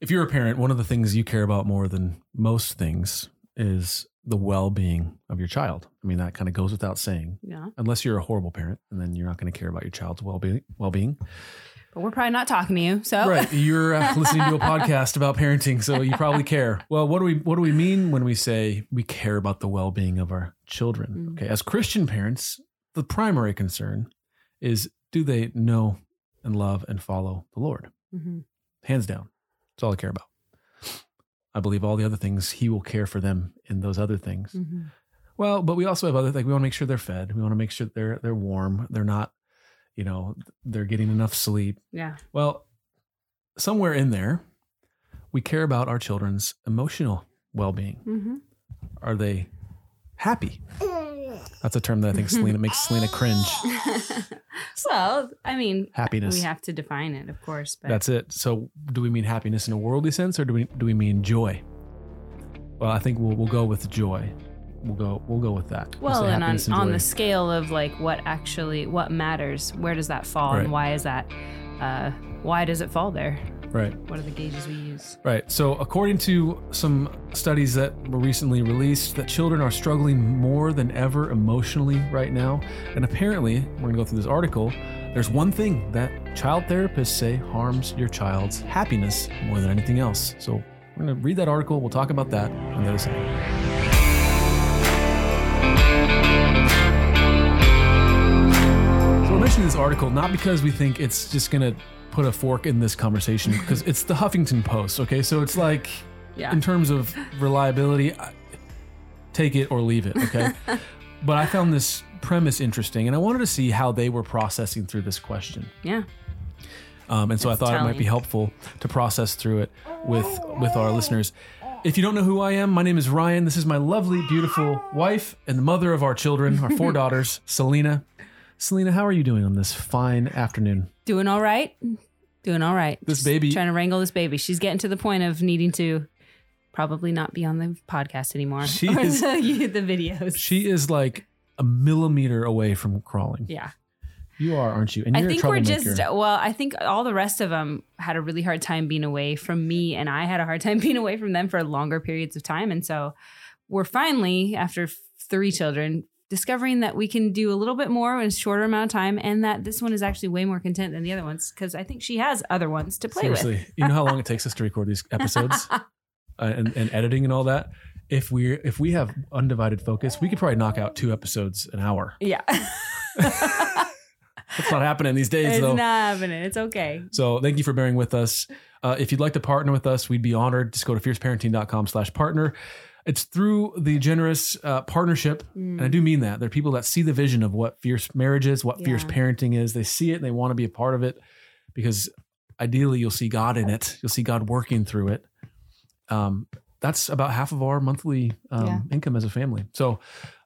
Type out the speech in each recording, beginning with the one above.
If you're a parent, one of the things you care about more than most things is the well-being of your child. I mean, that kind of goes without saying. Yeah. Unless you're a horrible parent, and then you're not going to care about your child's well-being. Well-being. But we're probably not talking to you. So Right. You're uh, listening to a podcast about parenting, so you probably care. Well, what do we what do we mean when we say we care about the well-being of our children? Mm. Okay, as Christian parents, the primary concern is do they know and love and follow the Lord? Mhm. Hands down. That's all I care about. I believe all the other things he will care for them in those other things. Mhm. Well, but we also have other things. We want to make sure they're fed. We want to make sure they're they're warm. They're not, you know, they're getting enough sleep. Yeah. Well, somewhere in there, we care about our children's emotional well-being. Mhm. Are they happy? That's a term that I think Selena makes Selena cringe. well, I mean, Happiness. we have to define it, of course. But That's it. So, do we mean happiness in a worldly sense, or do we do we mean joy? Well, I think we'll we'll go with joy. We'll go we'll go with that. We'll well, and on, happiness on the scale of like what actually what matters, where does that fall, Right. and why is that? Uh, why does it fall there? Right. What are the gauges we use? Right. So, according to some studies that were recently released, that children are struggling more than ever emotionally right now. And apparently, we're going to go through this article. There's one thing that child therapists say harms your child's happiness more than anything else. So, we're going to read that article. We'll talk about that on the other side. So, this article not because we think it's just going to put a fork in this conversation, because it's the Huffington Post. Okay. So, it's like, Yeah. in terms of reliability, I- take it or leave it. Okay. but I found this premise interesting and I wanted to see how they were processing through this question. Yeah. Um, and so I thought it might be helpful to process through it with with our listeners. If you don't know who I am, my name is Ryan. This is my lovely, beautiful wife and the mother of our children, our four daughters, Selena. Selena, how are you doing on this fine afternoon? Doing all right. Doing all right. This Just baby- Trying to wrangle this baby. She's getting to the point of needing to probably not be on the podcast anymore. She Or is- the, the videos. She is like a millimeter away from crawling. yeah. You are, aren't you? And I you're think a we're just well. I think all the rest of them had a really hard time being away from me, and I had a hard time being away from them for longer periods of time. And so, we're finally after three children discovering that we can do a little bit more in a shorter amount of time, and that this one is actually way more content than the other ones because I think she has other ones to play with. Seriously, you know how long it takes us to record these episodes uh, and, and editing and all that. If we if we have undivided focus, we could probably knock out two episodes an hour. Yeah, That's not happening these days, it's though. not happening. It's okay. So thank you for bearing with us. Uh, if you'd like to partner with us, we'd be honored. Just go to fierceparenting.com slash partner. It's through the generous uh, partnership. And I do mean that. There are people that see the vision of what fierce marriage is, what fierce parenting is. They see it and they want to be a part of it because ideally you'll see God in it. You'll see God working through it. Um, that's about half of our monthly um, Yeah. income as a family. So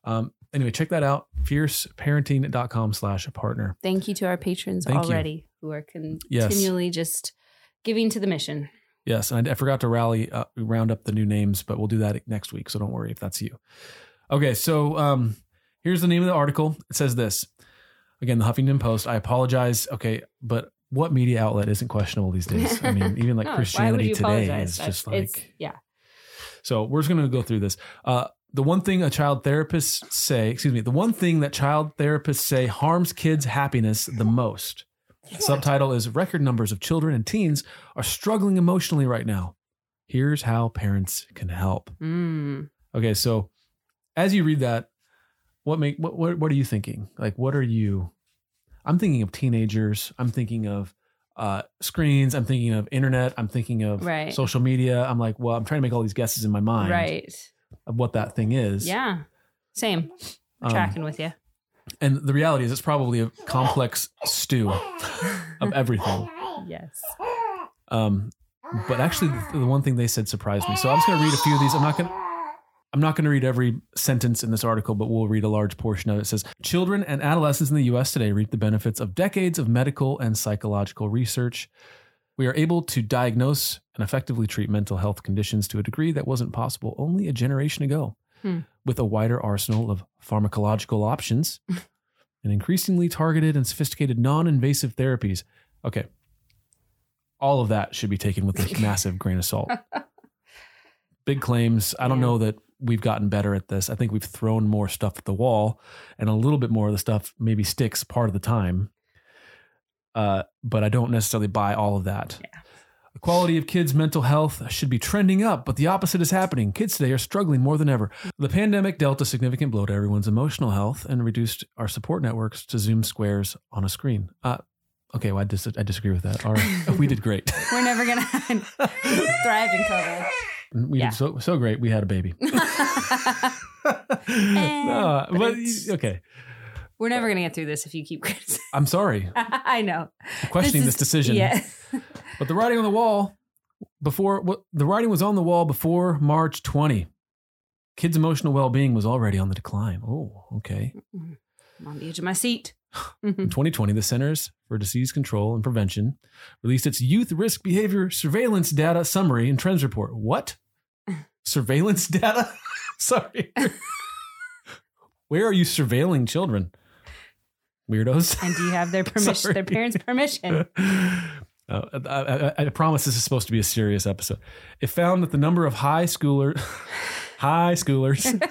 um, anyway, check that out. Fierceparenting.com slash partner. Thank you to our patrons Thank you. already who are Yes. continually just giving to the mission. Yes, and I, I forgot to rally uh, round up the new names, but we'll do that next week. So don't worry if that's you. Okay, so um, here's the name of the article. It says this again, the Huffington Post. I apologize. Okay, but what media outlet isn't questionable these days? I mean, even like No, Christianity Today apologize? is That's- just like. yeah. So we're just going to go through this. Uh, the one thing a child therapists say, excuse me, the one thing that child therapists say harms kids' happiness the most. The subtitle is Record numbers of children and teens are struggling emotionally right now. Here's how parents can help. Mm. Okay, so as you read that, what make what what, what are you thinking? Like what are you I'm thinking of teenagers, I'm thinking of uh, screens, I'm thinking of internet, I'm thinking of Right. social media. I'm like, well, I'm trying to make all these guesses in my mind Right. of what that thing is. Yeah. Same. Um, Tracking with you. And the reality is, it's probably a complex stew of everything. Yes. Um, but actually, the, the one thing they said surprised me. So I'm just going to read a few of these. I'm not going. to I'm not going to read every sentence in this article, but we'll read a large portion of it. It says Children and adolescents in the US today reap the benefits of decades of medical and psychological research. We are able to diagnose and effectively treat mental health conditions to a degree that wasn't possible only a generation ago. Hmm. With a wider arsenal of pharmacological options and increasingly targeted and sophisticated non invasive therapies. Okay. all of that should be taken with a massive grain of salt. Big claims. I don't Yeah. know that we've gotten better at this. I think we've thrown more stuff at the wall, and a little bit more of the stuff maybe sticks part of the time. Uh, but I don't necessarily buy all of that. Yeah. The quality of kids' mental health should be trending up, but the opposite is happening. Kids today are struggling more than ever. The pandemic dealt a significant blow to everyone's emotional health and reduced our support networks to Zoom squares on a screen. Uh, okay, well, I, dis- I disagree with that. Our, we did great. We're never gonna thrive in COVID. We Yeah. did so so great. We had a baby. no, but okay. We're never gonna get through this if you keep criticizing. I'm sorry. I know. Questioning this, is- decision. Yeah. But the writing on the wall before what the writing was on the wall before March 20. Kids' emotional well-being was already on the decline. Oh, okay. I'm on the edge of my seat. In mm-hmm. 2020, the Centers for Disease Control and Prevention released its Youth Risk Behavior Surveillance Data Summary and Trends Report. What? Surveillance data? Sorry. Where are you surveilling children? Weirdos. and do you have their permission? Their parents' permission? Uh, I, I, I promise this is supposed to be a serious episode. It found that the number of high schooler, high schoolers,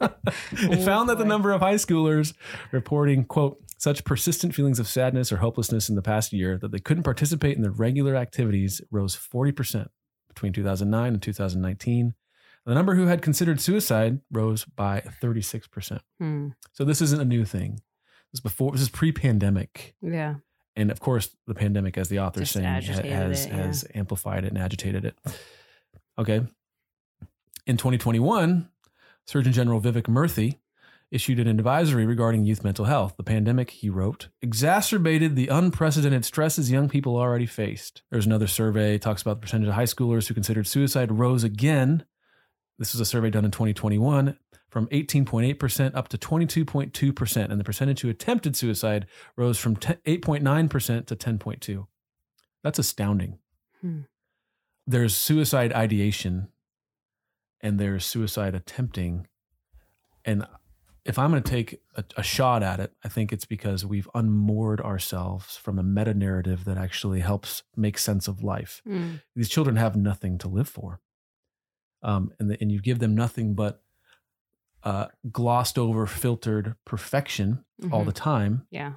it found that the number of high schoolers reporting quote such persistent feelings of sadness or hopelessness in the past year that they couldn't participate in their regular activities rose 40% between 2009 and 2019. The number who had considered suicide rose by 36%. Hmm. So this isn't a new thing. This is before this is pre-pandemic Yeah. And of course the pandemic as the author is Just saying ha- has it, yeah. has amplified it and agitated it. Okay. In 2021 surgeon general vivek murthy issued an advisory regarding youth mental health. The pandemic he wrote exacerbated the unprecedented stresses young people already faced. There's another survey talks about the percentage of high schoolers who considered suicide rose again. This was a survey done in 2021 from 18.8% up to 22.2% and the percentage who attempted suicide rose from 8.9% to 10.2 that's astounding Hmm. there's suicide ideation and there's suicide attempting and if i'm going to take a, a shot at it i think it's because we've unmoored ourselves from a meta narrative that actually helps make sense of life Hmm. these children have nothing to live for um, and, the, and you give them nothing but uh, glossed over filtered perfection all Mhm. the time Yeah.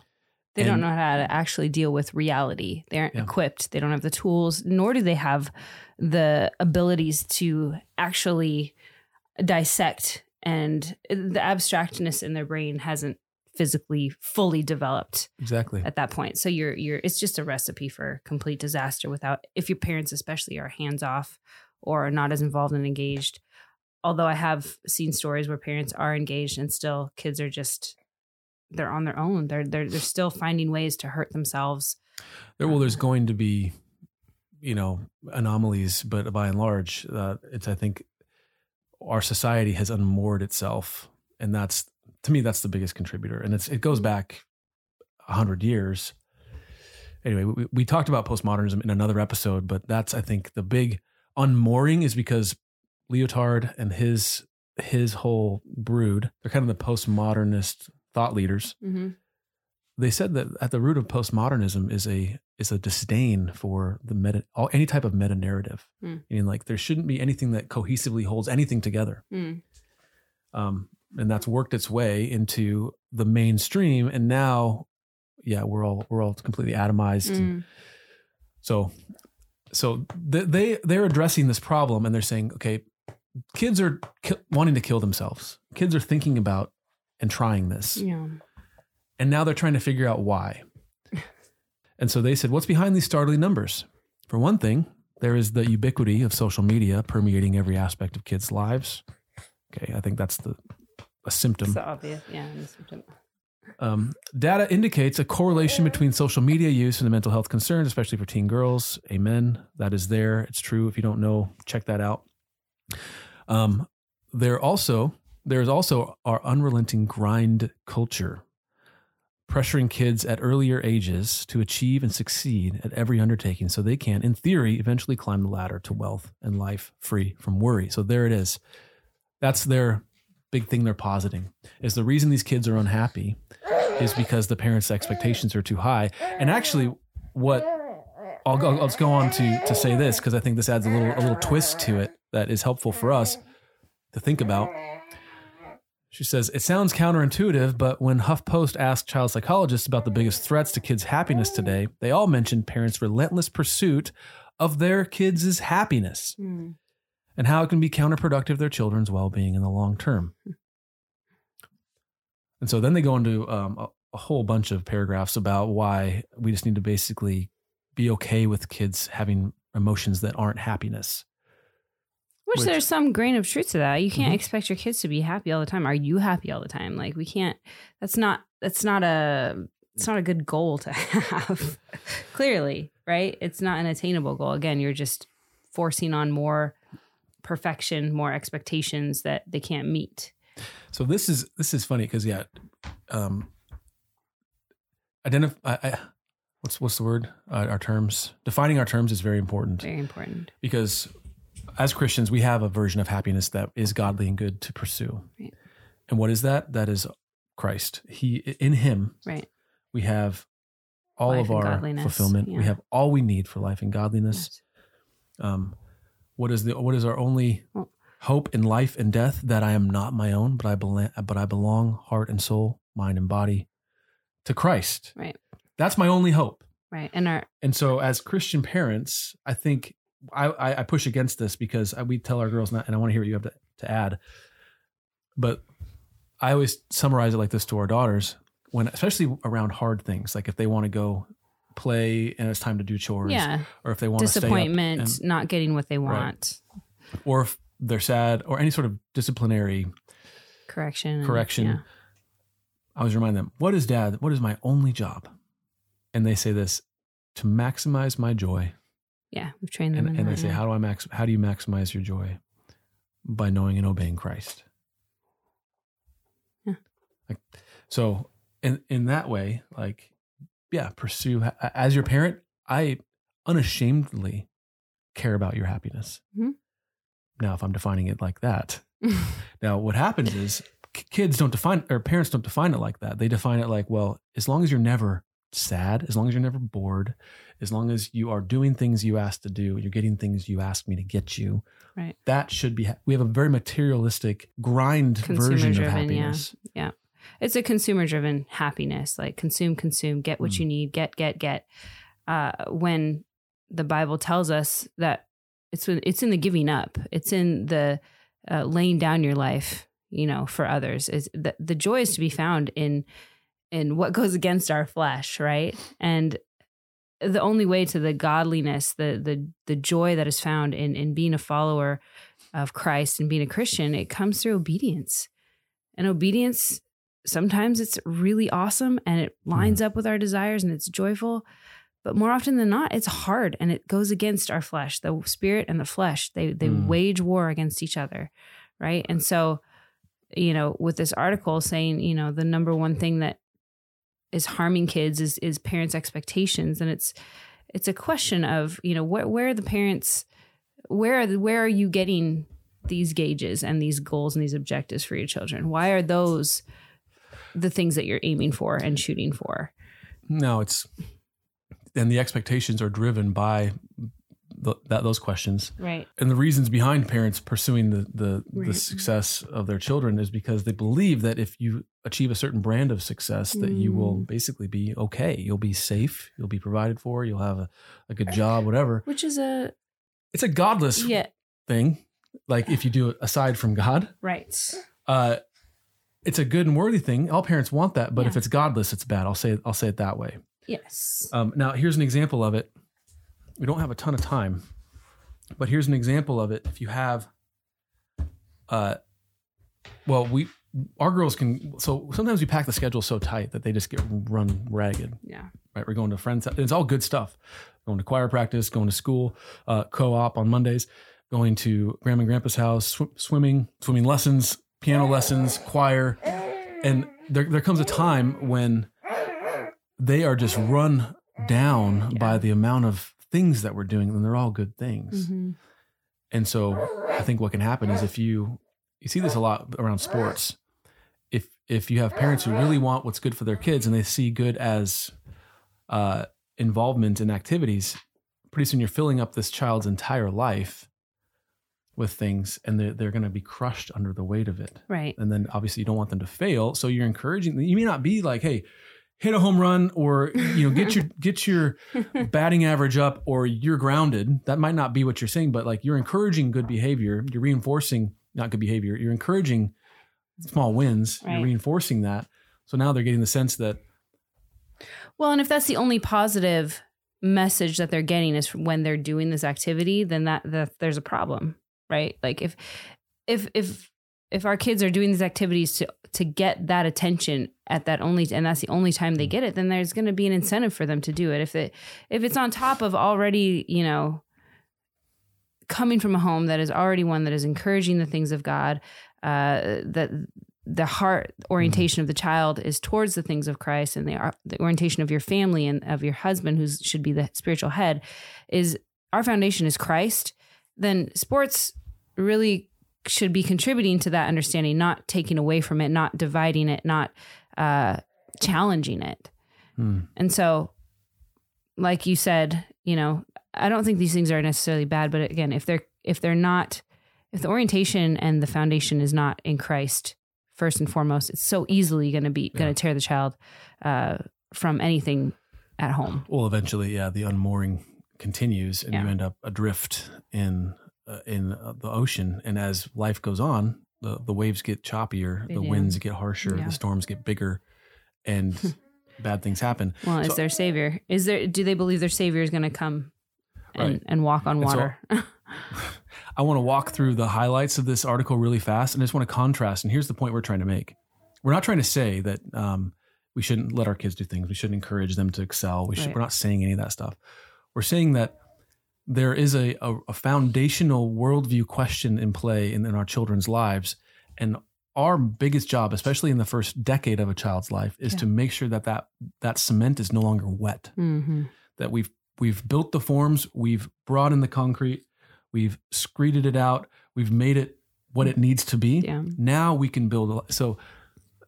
They don't know how to actually deal with reality. They aren't Yeah. equipped. They don't have the tools, nor do they have the abilities to actually dissect. And the abstractness in their brain hasn't physically fully developed exactly at that point. So you're you're it's just a recipe for complete disaster without if your parents especially are hands off or are not as involved and engaged. Although I have seen stories where parents are engaged and still kids are just they're on their own. They're they're they're still finding ways to hurt themselves. There, well, there's going to be, you know, anomalies, but by and large, uh, it's I think our society has unmoored itself, and that's to me that's the biggest contributor, and it's it goes back a hundred years. Anyway, we, we talked about postmodernism in another episode, but that's I think the big unmooring is because Lyotard and his his whole brood they're kind of the postmodernist thought leaders Mm-hmm. they said that at the root of postmodernism is a is a disdain for the meta all, any type of meta narrative. Hmm. Meaning, like there shouldn't be anything that cohesively holds anything together. Mm. Um, and that's worked its way into the mainstream. And now, yeah, we're all we're all completely atomized. Mm. so, so th- they they're addressing this problem, and they're saying, okay, kids are ki- wanting to kill themselves. Kids are thinking about and trying this. Yeah. And now they're trying to figure out why. and so they said, what's behind these startling numbers? For one thing, there is the ubiquity of social media permeating every aspect of kids' lives. Okay, I think that's the a symptom. Obvious. Yeah. symptom. Um, data indicates a correlation between social media use and the mental health concerns, especially for teen girls. Amen. That is there. It's true. If you don't know, check that out. Um, there also there is also our unrelenting grind culture, pressuring kids at earlier ages to achieve and succeed at every undertaking, so they can, in theory, eventually climb the ladder to wealth and life free from worry. So there it is. That's their big thing they're positing is the reason these kids are unhappy is because the parents' expectations are too high. And actually, what I'll, go, I'll just go on to to say this because I think this adds a little a little twist to it that is helpful for us to think about. She says, It sounds counterintuitive, but when HuffPost asked child psychologists about the biggest threats to kids' happiness today, they all mentioned parents' relentless pursuit of their kids' happiness Mm. and how it can be counterproductive to their children's well being in the long term. And so then they go into um, a, a whole bunch of paragraphs about why we just need to basically be okay with kids having emotions that aren't happiness. Which, Which- there's some grain of truth to that. You can't Mhm. expect your kids to be happy all the time. Are you happy all the time? Like we can't. That's not. That's not a. It's not a good goal to have. Clearly, right? It's not an attainable goal. Again, you're just forcing on more perfection, more expectations that they can't meet. So this is this is funny because yeah, um, identify. I, I, what's what's the word? Uh, our terms defining our terms is very important Very important. because as Christians we have a version of happiness that is godly and good to pursue. Right. And what is that? That is Christ. He in Him Right. we have all Life of our fulfillment. We have all we need for life and godliness. Yes. Um, what is the what is our only Well- hope in life and death? That I am not my own, but I belong, but I belong heart and soul, mind and body to Christ. Right. That's my only hope. Right. And our And so, as Christian parents, I think I, I, I push against this because I, we tell our girls not, and I want to hear what you have to, to add. But I always summarize it like this to our daughters when, especially around hard things, like if they want to go play and it's time to do chores, yeah or if they want to stay up disappointment, and- not getting what they want, or if they're sad, or any sort of disciplinary correction, and- correction. yeah. I always remind them, "What is dad? What is my only job?" And they say this to maximize my joy. Yeah, we've trained them. and, and they say how do i max how do you maximize your joy by knowing and obeying christ Yeah. like so in in that way like yeah pursue as your parent i unashamedly care about your happiness Mhm. now if i'm defining it like that now what happens is k- kids don't define or parents don't define it like that they define it like well as long as you're never sad as long as you're never bored as long as you are doing things you asked to do you're getting things you asked me to get you Right. that should be we have a very materialistic grind Consumer version of happiness. yeah. happiness it's a consumer driven happiness like consume consume get what Mm. you need get get get uh, when the bible tells us that it's in- it's in the giving up it's in the uh, laying down your life you know for others is the, the joy is to be found in in what goes against our flesh right? And the only way to the godliness the the the joy that is found in in being a follower of Christ and being a Christian it comes through obedience. And obedience sometimes it's really awesome and it lines up with our desires and it's joyful but more often than not it's hard and it goes against our flesh. The spirit and the flesh they they Mm. wage war against each other right? And so you know with this article saying you know the number one thing that is harming kids is is parents expectations and it's it's a question of you know where where are the parents where are the, where are you getting these gauges and these goals and these objectives for your children? Why are those the things that you're aiming for and shooting for? No it's and the expectations are driven by that those questions. Right. And the reasons behind parents pursuing the the, the success of their children is because they believe that if you achieve a certain brand of success that you will Mm. basically be okay. You'll be safe. You'll be provided for. You'll have a, a good job whatever. Which is a it's a godless yeah. thing like if you do it aside from god. Right. Uh it's a good and worthy thing. All parents want that but if it's godless it's bad. I'll say i'll say it that way. Yes. Um, now, here's an example of it. We don't have a ton of time, but here's an example of it. If you have, uh, well, we our girls can. So sometimes we pack the schedule so tight that they just get run ragged. yeah Right, we're going to friends. It's all good stuff. Going to choir practice, going to school, uh, co-op on Mondays, going to grandma and grandpa's house, sw- swimming, swimming lessons, piano lessons, choir, and there there comes a time when they are just run down by the amount of things that we're doing, and they're all good things. Mhm. And so I think what can happen is if you you see this a lot around sports. If if you have parents who really want what's good for their kids and they see good as uh, involvement in activities, pretty soon you're filling up this child's entire life with things and they're, they're going to be crushed under the weight of it Right. and then obviously you don't want them to fail so you're encouraging you may not be like hey hit a home run or you know get your get your batting average up or you're grounded that might not be what you're saying but like you're encouraging good behavior you're reinforcing not good behavior you're encouraging small wins Right. you're reinforcing that so now they're getting the sense that Well, and if that's the only positive message that they're getting is when they're doing this activity, then that, that there's a problem, right? Like if if if if our kids are doing these activities to to get that attention at that only and that's the only time they get it, then there's going to be an incentive for them to do it. If it if it's on top of already, you know, coming from a home that is already one that is encouraging the things of God, uh, that the heart orientation of the child is towards the things of Christ, and the, the orientation of your family and of your husband, who should be the spiritual head, is our foundation is Christ. Then sports really should be contributing to that understanding, not taking away from it, not dividing it, not uh, challenging it. hmm, And so, like you said, you know, I don't think these things are necessarily bad, but again, if they're if they're not, if the orientation and the foundation is not in Christ first and foremost, it's so easily going to be going Yeah. to tear the child uh, from anything at home. well eventually yeah the unmooring continues and you end up adrift in uh, in uh, the ocean and as life goes on the, the waves get choppier They the do. winds get harsher Yeah. the storms get bigger and bad things happen Well, is So- their savior? Is there? Do they believe their savior is going to come and, Right. and walk on And so- water? I want to walk through the highlights of this article really fast and I just want to contrast. And here's the point we're trying to make. We're not trying to say that um, we shouldn't let our kids do things. We shouldn't encourage them to excel. We should, Right. We're not saying any of that stuff. We're saying that there is a, a, a foundational worldview question in play in, in our children's lives. And our biggest job, especially in the first decade of a child's life, is Yeah. to make sure that, that that cement is no longer wet hmm that we've we've built the forms, we've brought in the concrete, we've screeded it out, we've made it what it needs to be. Yeah. Now we can build. a- So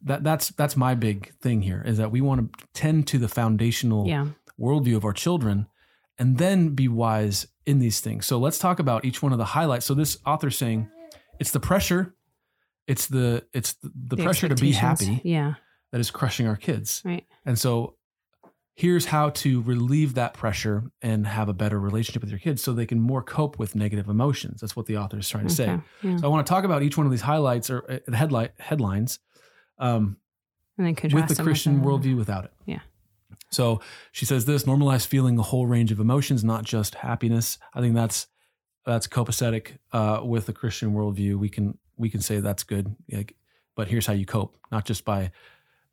that that's that's my big thing here is that we want to tend to the foundational Yeah. worldview of our children, and then be wise in these things. So let's talk about each one of the highlights. So this author saying it's the pressure, it's the it's the, the, The pressure to be happy Yeah. that is crushing our kids. Right. And so here's how to relieve that pressure and have a better relationship with your kids so they can more cope with negative emotions. That's what the author is trying to say. Yeah. So I want to talk about each one of these highlights or uh, headlight headlines um, And then with the Christian the- worldview without it. Yeah. So she says this normalize feeling a whole range of emotions, not just happiness. I think that's that's copacetic uh, with the Christian worldview. We can we can say that's good. Like, but here's how you cope, not just by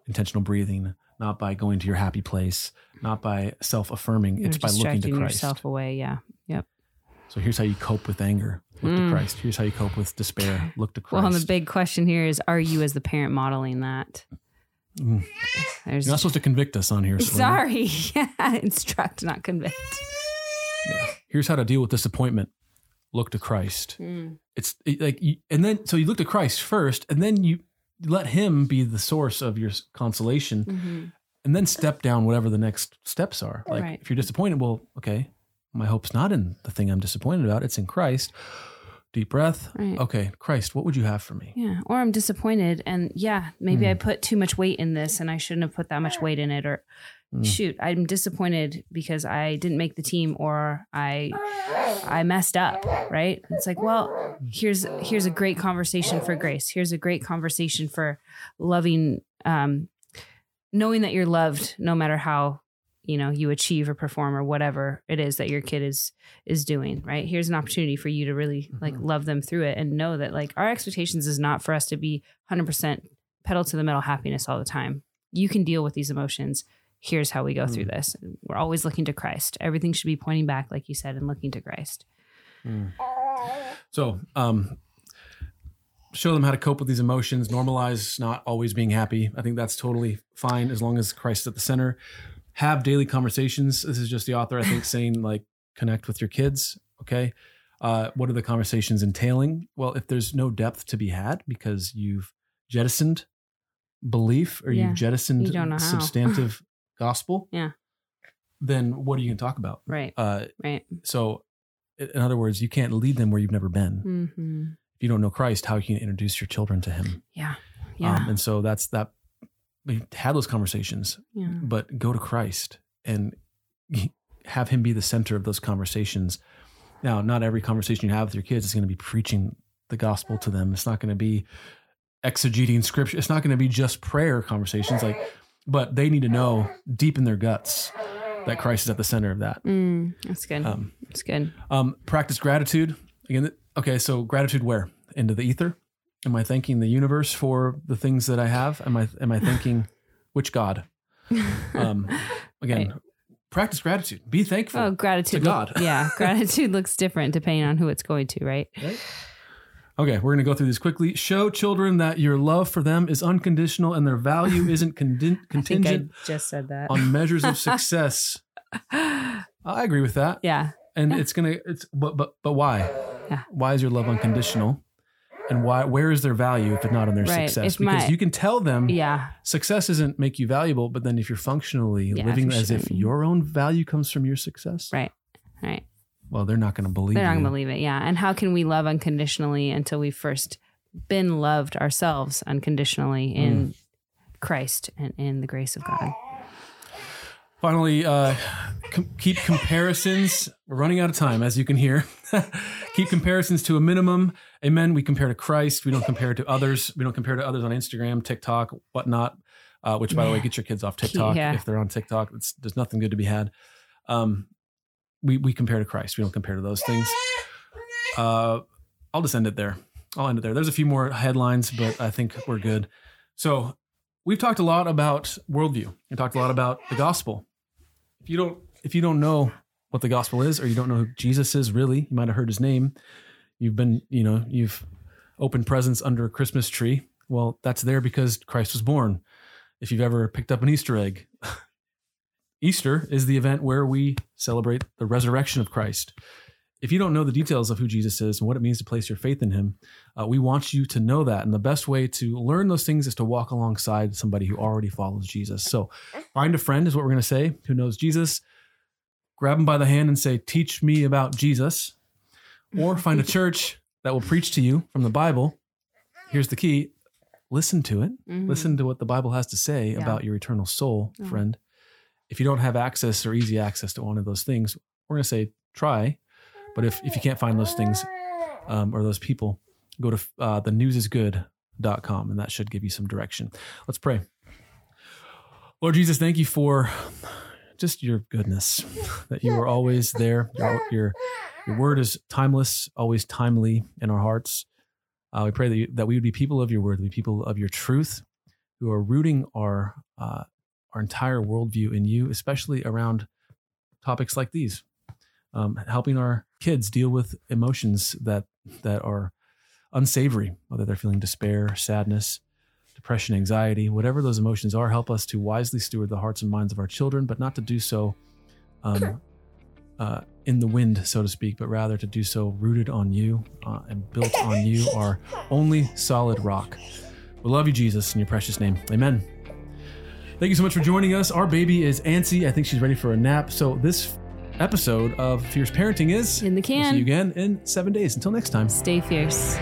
intentional breathing, not by going to your happy place, not by self affirming. It's by looking to Christ. yourself away. Yeah. Yep. So here's how you cope with anger. Look Mm. to Christ. Here's how you cope with despair. Look to Christ. Well, and the big question here is: Are you, as the parent, modeling that? Mm. There's You're not supposed to convict us on here. Sorry, yeah, instruct, not convict. Here's how to deal with disappointment. Look to Christ. Mm. It's like, you, and then so you look to Christ first, and then you let Him be the source of your consolation, Mhm. and then step down whatever the next steps are. Like Right. if you're disappointed, well, okay, my hope's not in the thing I'm disappointed about; it's in Christ. Deep breath. Right. Okay, Christ, what would you have for me? Yeah, or I'm disappointed, and yeah, maybe Hmm. I put too much weight in this, and I shouldn't have put that much weight in it, or Mm. shoot, I'm disappointed because I didn't make the team, or I I messed up. Right? It's like, well, here's here's a great conversation for grace. Here's a great conversation for loving, um, knowing that you're loved, no matter how you know you achieve or perform or whatever it is that your kid is is doing right? Here's an opportunity for you to really like Mhm. love them through it and know that like our expectations is not for us to be 100% pedal to the metal happiness all the time. You can deal with these emotions. Here's how we go through this. We're always looking to christ. Everything should be pointing back like you said and looking to christ. So, um, show them how to cope with these emotions, normalize not always being happy. I think that's totally fine as long as Christ is at the center. Have daily conversations. This is just the author, I think, saying like connect with your kids. Okay. Uh, what are the conversations entailing? Well, if there's no depth to be had because you've jettisoned belief or Yeah, you've jettisoned you substantive gospel, Yeah. then what are you going to talk about? Right. Uh, Right. so, in other words, you can't lead them where you've never been. hmm If you don't know Christ, how can you introduce your children to Him? Yeah. Yeah. Um, and so that's that. We had those conversations, yeah. but go to Christ and have Him be the center of those conversations. Now, not every conversation you have with your kids is going to be preaching the gospel to them. It's not going to be exegeting scripture. It's not going to be just prayer conversations. Like, but they need to know deep in their guts that Christ is at the center of that. Mm, that's good. Um, that's good. um, practice gratitude again. Okay, so gratitude where into the ether? Am I thanking the universe for the things that I have? Am I am I thanking which God? Um, again, Right. practice gratitude. Be thankful. oh, gratitude. to look- God. yeah. Gratitude looks different depending on who it's going to, right? Okay, we're going to go through these quickly. Show children that your love for them is unconditional and their value isn't condi- I think I contingent just said that. on measures of success. I agree with that. yeah. And it's gonna it's but but but why? Yeah. Why is your love unconditional? And why where is their value if it's not in their Right. success? If Because my- you can tell them Yeah. success doesn't make you valuable, but then if you're functionally Yeah, living as if your own value comes from your success, Right. Right. well, they're not going to believe They're not going to believe it. Yeah. And how can we love unconditionally until we've first been loved ourselves unconditionally in Mm. Christ and in the grace of God? Finally, uh, com- keep comparisons. We're running out of time, as you can hear. keep comparisons to a minimum. Amen. We compare to Christ. We don't compare to others. We don't compare to others on Instagram, TikTok, whatnot. Uh, which, by the way, get your kids off TikTok Yeah. if they're on TikTok. It's, there's nothing good to be had. Um, we we compare to Christ. We don't compare to those things. Uh, I'll just end it there. I'll end it there. There's a few more headlines, but I think we're good. So we've talked a lot about worldview. We talked a lot about the gospel. If you don't if you don't know what the gospel is, or you don't know who Jesus is really, you might have heard his name. You've been, you know, you've opened presents under a Christmas tree. Well, that's there because Christ was born. If you've ever picked up an Easter egg, Easter is the event where we celebrate the resurrection of Christ. If you don't know the details of who Jesus is and what it means to place your faith in him, uh, we want you to know that. And the best way to learn those things is to walk alongside somebody who already follows Jesus. So find a friend, is what we're going to say, who knows Jesus. Grab them by the hand and say, Teach me about Jesus. Or find a church that will preach to you from the Bible. Here's the key listen to it. Mhm. Listen to what the Bible has to say Yeah. about your eternal soul, friend. If you don't have access or easy access to one of those things, we're going to say try. But if, if you can't find those things um, or those people, go to uh, the newsisgood.com and that should give you some direction. Let's pray. Lord Jesus, thank you for just your goodness, that you are always there. Your, your, your word is timeless, always timely in our hearts. Uh, we pray that, you, that we would be people of your word, be people of your truth, who are rooting our uh, our entire worldview in you, especially around topics like these, um, helping our kids deal with emotions that that are unsavory, whether they're feeling despair, sadness, depression, anxiety, whatever those emotions are. Help us to wisely steward the hearts and minds of our children, but not to do so. Um, uh, in the wind, so to speak, but rather to do so rooted on you uh, and built on you, our only solid rock. We love you, Jesus, in your precious name. Amen. Thank you so much for joining us. Our baby is antsy. I think she's ready for a nap. So, this episode of Fierce Parenting is In the We'll see you again in seven days. Until next time. Stay fierce.